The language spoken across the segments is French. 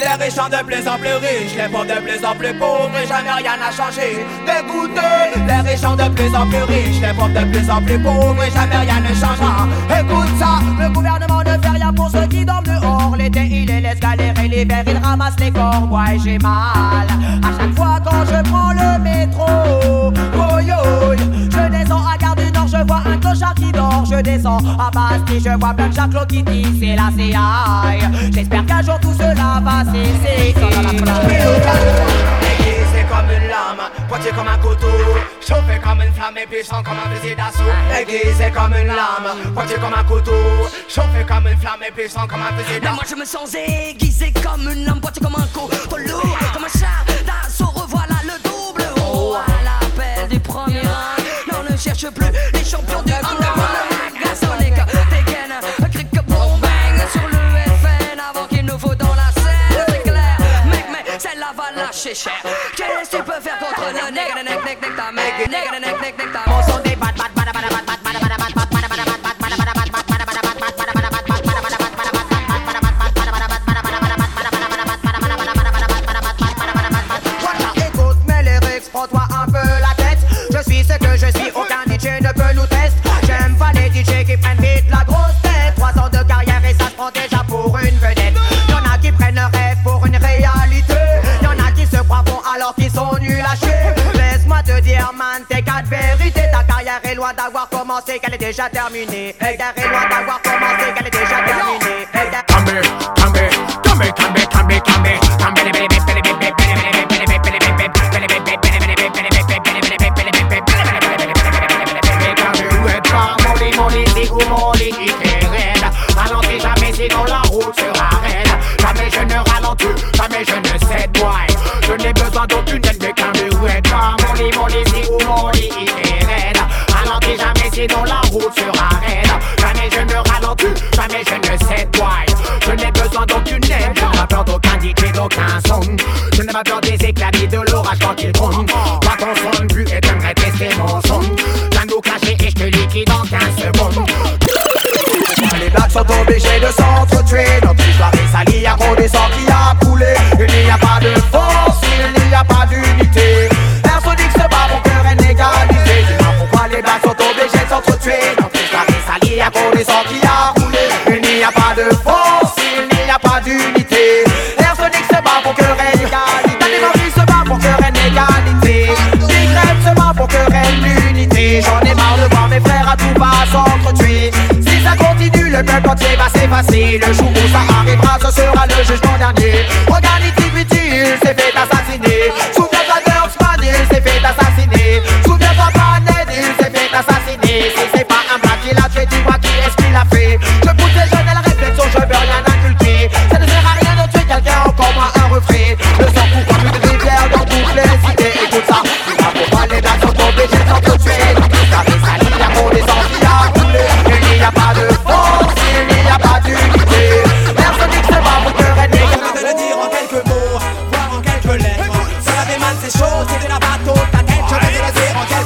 Les riches sont de plus en plus riches, les pauvres de plus en plus pauvres et jamais rien n'a changé. Écoutez, les riches sont de plus en plus riches, les pauvres de plus en plus pauvres et jamais rien ne changera. Écoute ça, le gouvernement ne fait rien pour ceux qui dorment dehors. L'été il les laisse galérer, l'hiver il ramasse les corps. Ouais j'ai mal à chaque fois quand je prends le métro. Oh yo, qui. Je descends à Bastille, je vois plein de Jacques Kitty, c'est la CI. J'espère qu'un jour tout cela va cesser. Aiguisé comme une lame, pointé comme un couteau Chauffé comme une flamme et puissant comme un fusil d'assaut Aiguisé comme une lame, pointé comme un couteau Chauffé comme une flamme et puissant comme un fusil Mais d'assaut moi je me sens aiguisé comme une lame, pointée comme un couteau lourd, comme un char d'assaut. Revoilà le double haut à l'appel du premier rang. Non, ne cherche plus c'est cher. Je ne sais faire contre le nègre, nègre, nègre, nègre, ta mec, nègre, nègre, nègre, nègre, ta mec. commencé, qu'elle est déjà terminée. Égaré, loin d'avoir commencé, qu'elle est déjà terminée. Camé, camé, camé, camé, camé, camé, camé, Money, c'est où mon lit, il fait raide Ralentis jamais sinon la route sera raide Jamais je ne ralentis, jamais je ne cède, boy Je n'ai besoin d'aucune aide mais qu'un muet Mon lit, mon lit, c'est où mon lit, sinon la route sera raide. Jamais je ne ralentis, jamais je ne cède, ouais. Je n'ai besoin d'aucune aide, je n'ai pas peur d'aucun DJ, d'aucun son. Je n'ai pas peur des éclats ni de l'orage quand il gronde. Toi ton son but et t'aimerais tester mon son. Viens nous clasher et je te liquide en 15 secondes. Les blagues sont obligés de s'entretuer Notre le peuple entier va s'effacer Le jour où ça arrivera, ce sera le jugement dernier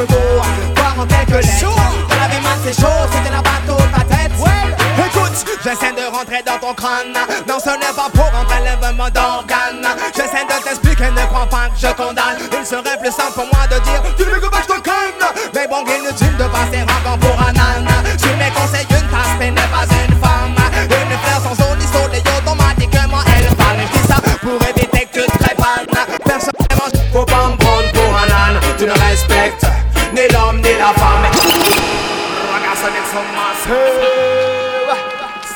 quelques mots, voire en quelques lettres. Man c'est chaud, de la bateau, ta tête. Écoute, j'essaie de rentrer dans ton crâne. Non, ce n'est pas pour un prélèvement d'organes. J'essaie de t'expliquer, ne crois pas que je condamne. Il serait plus simple pour moi de dire, tu ne veux pas que je te canne. Mais bon, inutile de passer encore pour un âne.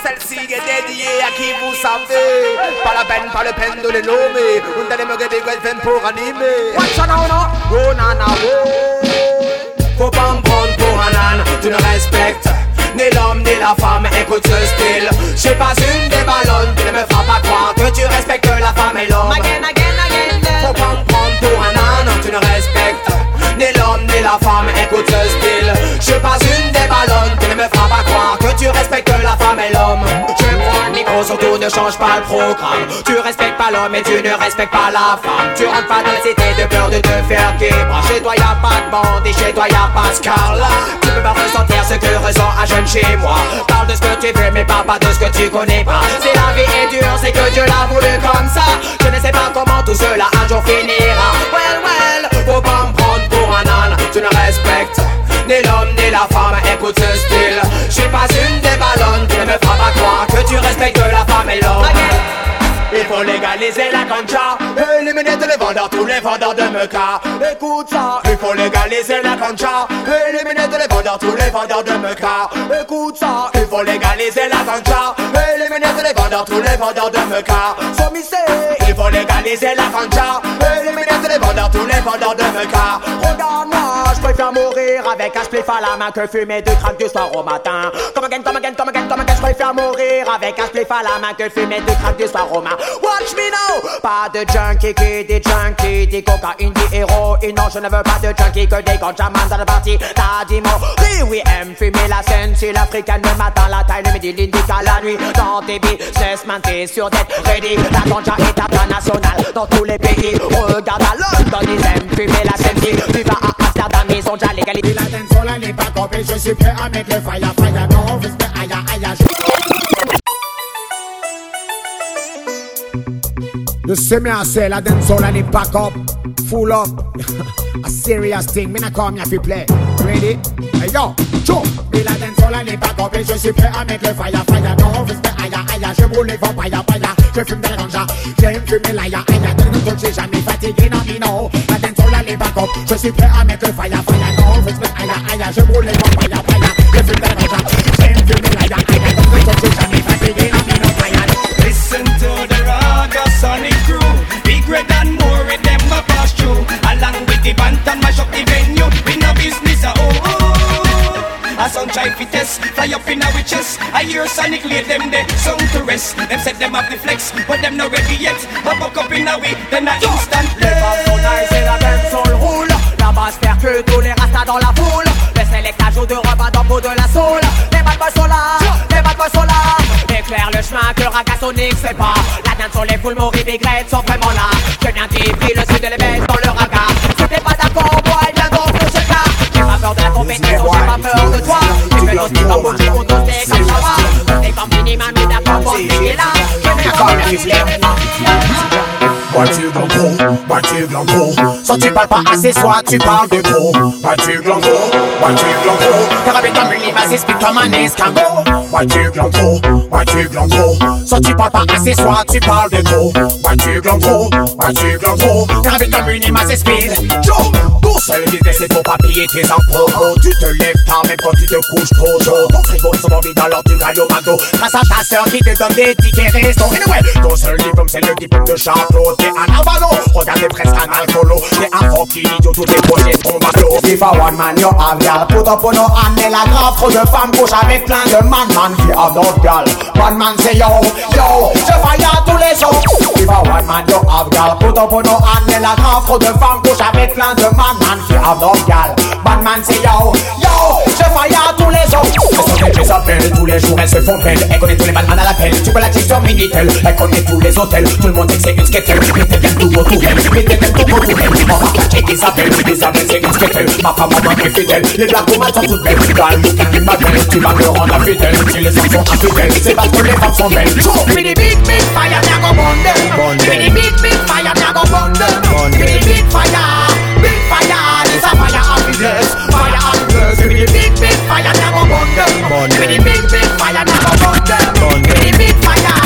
Celle-ci est dédiée à qui vous savez. Pas la peine, pas le peine de les nommer. Vous allez me regarder pour animer. Watch out. Oh, oh. Faut pas me prendre pour un âne, tu ne respectes ni l'homme ni la femme, écoute ce style Je suis pas une des ballonnes, tu ne me feras pas croire que tu respectes la femme et l'homme Again, again, again, Faut pas me prendre pour un âne, tu ne respectes ni l'homme ni la femme, écoute ce style. Je suis pas une des ballonnes, tu ne me feras pas croire que tu respectes la femme et l'homme ne change pas le programme. Tu respectes pas l'homme et tu ne respectes pas la femme. Tu rentres pas dans la cité de peur de te faire québra. Chez toi y a pas de bande et chez toi y a pas de Scarla. Tu peux pas ressentir ce que ressent un jeune chez moi. Parle de ce que tu veux mais pas, pas de ce que tu connais pas. Si la vie est dure, c'est que Dieu l'a voulu comme ça. Je ne sais pas comment tout cela un jour finira. Well, well, faut pas me prendre pour un âne. Tu ne respectes ni l'homme ni la femme. Écoute ce style. Je suis pas une des ballonnes. Ne me feras pas croire que tu respectes la femme et l'homme. Il faut légaliser la concha Éliminer tous les vendeurs, tous les vendeurs de meca. Écoute ça. Il faut légaliser la concha Éliminer tous les vendeurs, tous les vendeurs de meca. Écoute ça. Il faut légaliser la concha Éliminer tous les vendeurs, tous les vendeurs de meca. Sommisé Il faut légaliser la concha Éliminer tous les vendeurs, tous les vendeurs de meca. Regarde-moi, je préfère mourir avec un spliff à la main que fumer deux cracks du soir au matin. Come again, come again, come again, come again Je préfère mourir avec un spliff à la main que fumer deux cracks du soir au matin Watch me now. Pas de junkie qui dit junkie Dit cocaïne, dit héroïne Non je ne veux pas de junkie que des ganjamans dans le parti. T'as dit mon oui oui aime fumer la scène. Si l'africaine le matin, la taille le midi, l'indica la nuit. Dans tes business man t'es sûr d'être ready. La ganja est internationale dans tous les pays. Regarde à London ils aiment fumer la scène. Si tu vas à Amsterdam ils ont déjà légalisé. La elle n'est pas compris Je suis prêt à mettre le fire fire Non You see me, I say, la dancehall and it back up, full up. a serious thing, me not come here to play. Ready? Hey yo, Joe. Me la dancehall and it back up, et je suis prêt à mettre le fire, fire. Non, respect, aïe, aïe, je roule les vampires, paille. Je fume de la ganja, j'aime fumer l'aïe, aïe. De nous j'ai jamais fatigué, non, mais non. La dancehall and it back up, je suis prêt à mettre le fire, fire. Non, respect, aïe, aïe, je roule les vampires, paille. Je fume de la ganja, j'aime fumer l'aïe, aïe. De nous j'ai jamais Bigger than more with them a pass through. Along with the band and mash up the venue We no business a oh oh A sound try fi test Fly up in a witches I hear sonic lay them there Sound to rest. Them said them have the flex But them no ready yet. Pop up up in a way Then I instant Les nice et la belle soul roule La basse percute tous les rastas dans la foule. Le select ajoute de repas dans peau de la soul Les bad boys sont là, les bad boys sont là Éclaire le chemin que le ragasonique c'est pas. La dinde sur les foules Maurice et sont vraiment là. Que bien dit le sud de les bêtes dans le raga? Si t'es pas d'accord, boy, viens donc le cheka J'ai pas peur de la compétition, j'ai pas peur de toi. Tu fais comme on t'ose comme ça va. T'es comme d'accord, bon, là Voiture glanco, voiture glanco Soit tu parles pas assez, soit tu parles de trop Voiture glanco, voiture glanco T'as avec un minimas, explique comme un escargot. Voiture glanco, voiture glanco Soit tu parles pas assez, soit tu parles de trop Voiture glanco, voiture glanco T'as avec un minimas, explique Joe, ton seul business c'est ton papier, tes impôts Tu te lèves tard même quand tu te couches trop tôt. Ton frigo ils sont en vide alors tu grailles au McDo. Grâce à ta sœur qui te donne des tickets resto. Anyway, ton seul diplôme c'est le diplôme de château T'es un avalo, regarde t'es presque un alcoolo T'es un fucking idiot, tous tes projets à l'eau If I one man you have gal, put up Et la grave trop de femmes couchent avec plein de man Man. Qui have no gal, man man say yo, yo. Je faille à tous les autres. If I one man you have gal, put up Et la grave trop de femmes couchent avec plein de man Man qui have no gal, man man say yo, yo Je à tous les autres Elles sont les appels, tous les jours elles se font belles Elle connaît tous les man à l'appel, tu peux la sur Minitel. Elle connaît tous les hôtels, tout le monde sait que c'est une skater Mais t'es bien tout beau tout elle, mais t'es bien tout beau tout elle On va cacher des appels, des appels c'est une skater Ma femme à moi est fidèle, les blagues au mat sont toutes belles. Dans le look ma belle, tu vas me rendre infidèle. Si les hommes sont infidèles, c'est parce que les femmes sont belles. Big big fire, a go the big big fire, a go me the big fire, them Give me the big big fire, a go burn them Give me the big fire,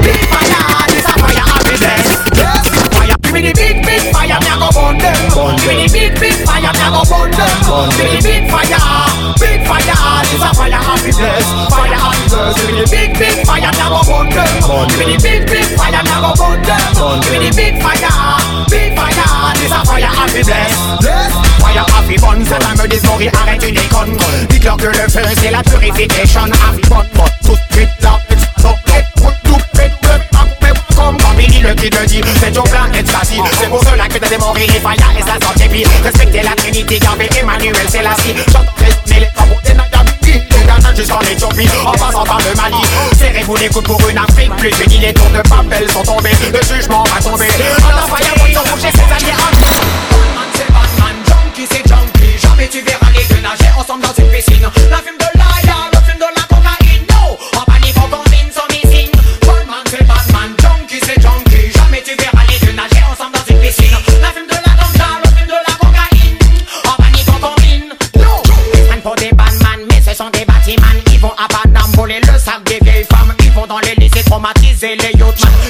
big fire This a fire happiness, yes Fire, me the big big fire, a go burn them Give me the big big fire, a go burn them Give me the big fire, big fire This a fire happiness, fire happiness me the big big fire, a go burn them Give me the big big fire, a go burn them Give me the big fire, big fire This a fire happiness, yes. Fire happy bun, c'est la des souris, arrête une icône Dites-leur que le feu c'est la purification. Happy bun, tout de suite là, le kid le dit C'est ton plein ecstasy C'est pour cela que t'as démoré les fire et ça sort puis Respectez la Trinité, gardez Emmanuel Selassie. Chante mais les tambours des Nagami Des Ghana jusqu'en Éthiopie En passant par le Mali Des coups pour une Afrique plus unie. Les tours de papel sont tombés Le jugement va tomber. Alors voyons ils ont bougé ses alliés Batman c'est Batman, junkie c'est junkie. Jamais tu verras les deux nager ensemble dans une piscine. La fume de l'aïa,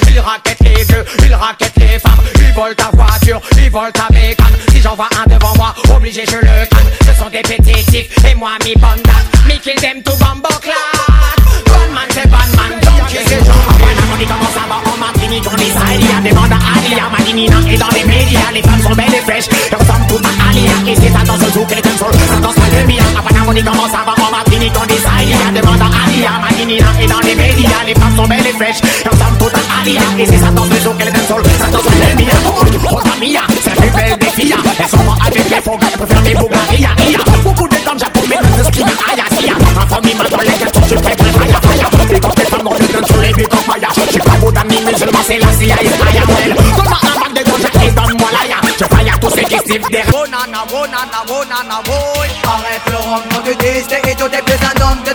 Ils raquettent les vieux, ils raquettent les femmes. Ils volent ta voiture, ils volent ta bécane Si j'en vois un devant moi, obligé je le canne Ce sont des pétitifs et moi mi bonne date Me kill them to bumbo clad Gunman c'est Batman, junkie c'est junkie On dit comment ça va en Martinique, on est ça Il y a des bandes à Alia, Madinina et dans les médias Les femmes sont belles et fraîches, elles ressemblent toutes à Alia Et c'est ça dans ce jour qu'elles dansent, ça danse pas de mien À Panama on dit comment ça va en Martinique, on dit ça Il y a des bandes à Alia, Madinina et dans les médias Les femmes sont belles et fraîches, elles ressemblent toutes à Alia Et c'est ça dans ce jour qu'elles dansent, ça danse pas de mien Oh ta mia, le rhum quand tu dis t'es idiot, t'es plus un homme, t'es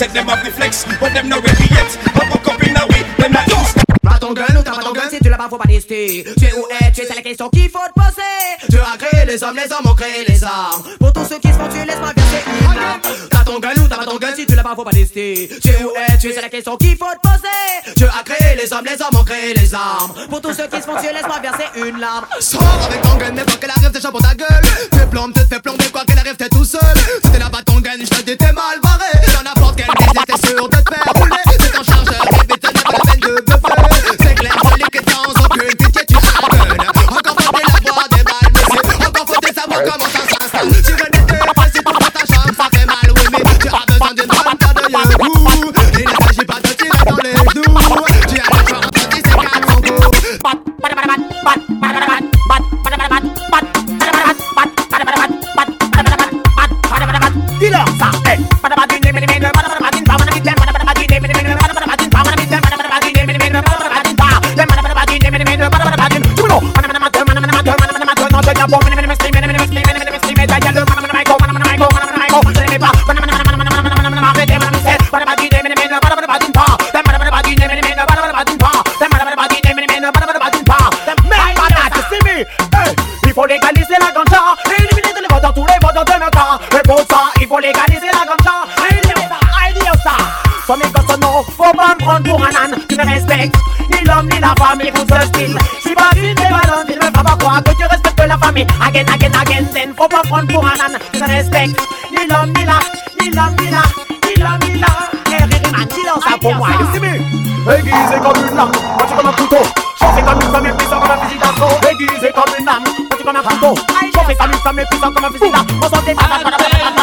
said them them not ready yet. Pop up up in a. Pas ton gun ou t'as pas ton gun si tu l'as pas faut pas tester Tu es où es-tu c'est la question qu'il faut te poser Tu as créé les hommes, les hommes ont créé les armes Pour tous ceux qui se font tuer laisse-moi verser une larme T'as ton gun ou t'as pas ton gun si tu l'as pas faut pas tester Tu es où es-tu c'est la question qu'il faut te poser Tu as créé les hommes, les hommes ont créé les armes Pour tous ceux qui se font tuer laisse-moi verser une larme Sors avec ton gun, mais quoi qu'elle arrive, déjà pour ta gueule. T'es plombe, t'es fait plomber, quoi qu'elle arrive, t'es tout seul. Si t'es là pas ton gun, j'te dis t'es mal barré. Respectes ni l'homme ni la femme, écoute ce style. Si pas une des ballons, il me fait pas croire ah, que tu respectes la famille. Again, again, again, then faut pas prendre pour un âne. Tu ne respectes ni l'homme ni la, ni l'homme ni la, ni l'homme ni la. Hey, Riri man, dis ça pour moi, you see me Aiguisé comme une lame, moitié comme un couteau. Chauffé comme une femme et puissant comme un fusil d'assaut. Aiguisé comme une lame, moitié comme un couteau. Chauffé comme une femme et puissant comme un fusil d'assaut. On s'en Les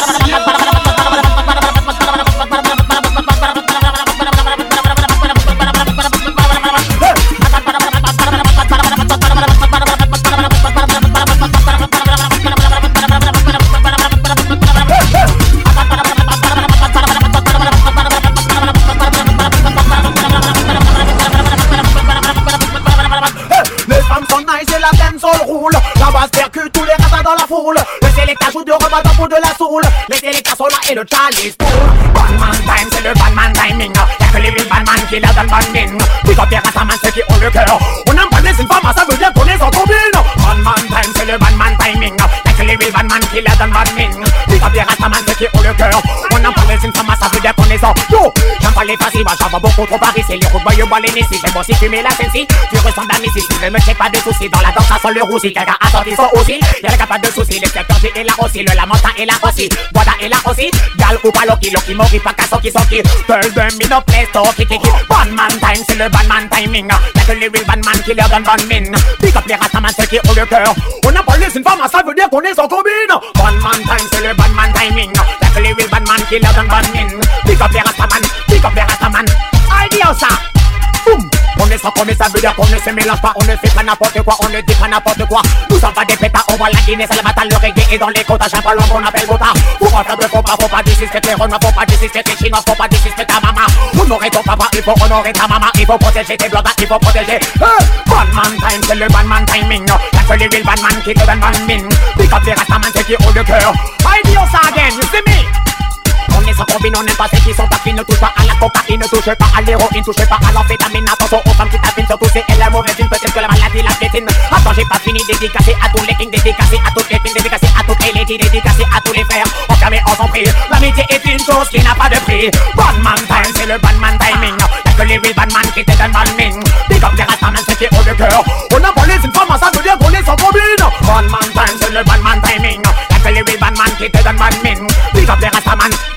sont ça va beaucoup trop par ici Les routes boyeux, bois les nissis, c'est bon si la sensi Tu ressembles à Missy, ne me pas de soucis Dans la danse, le roussi, a aussi le pas de soucis, les secteurs est là aussi Le est là aussi, Boada est là aussi Gal ou pas Loki, Loki mori pas Soki in a place, kiki Bandman time, c'est le bandman timing. Y'a que les real bandman qui leur donnent bonne mine. Pick up les ceux qui ont le cœur. On une femme, ça veut dire qu'on est combine. Bandman time, c'est le bandman timing. Y'a que les real bandman qui leur bonne mine. Pick up les pick up les Ça Boum on est sans connaître, ça veut dire qu'on ne se mélange pas, on ne fait pas n'importe quoi, on ne dit pas n'importe quoi. Nous sommes pas des pétards, on voit la Guinée, c'est le matin, le reggae et dans les côtes, à pas qu'on appelle Gota. Pour en faire de faut pas, faut pas disrespecter les Renois, faut pas disrespecter les Chinois, faut pas disrespecter ta maman. Honorer ton papa, il faut honorer ta maman, il faut protéger tes blocs, il faut protéger. Hey, Bandman time, c'est le bandman timing. Y'a que les real bandman qui te donnent bonne mine. Pick up les rastamans, ceux qui ont le cœur. I do ça again, you see combine, on n'aime pas ceux qui sont tapis. Ne touche pas à la cocaïne, ne touche pas à l'héroïne, touche pas à l'amphétamine. Attention aux femmes qui tapinent, surtout si elle est mauvaise une Peut-être que la maladie la piétine. Attends, j'ai pas fini, dédicacé à tous les kings, dédicacé à toutes les filles, dédicacé à toutes les ladies, dédicacé à tous les frères. Oh, on Enfermés en son prix, l'amitié est une chose qui n'a pas de prix. Bonne man time, c'est le bon man timing. Y'a que les real bad man qui te donnent bon ming. Big up les rastaman, ceux qui ont le cœur. On a volé une femme, ça veut dire qu'on est sans combine. Bonne man time, c'est le bon man timing. Y'a que les real man qui te donnent bon. Big up les rastaman.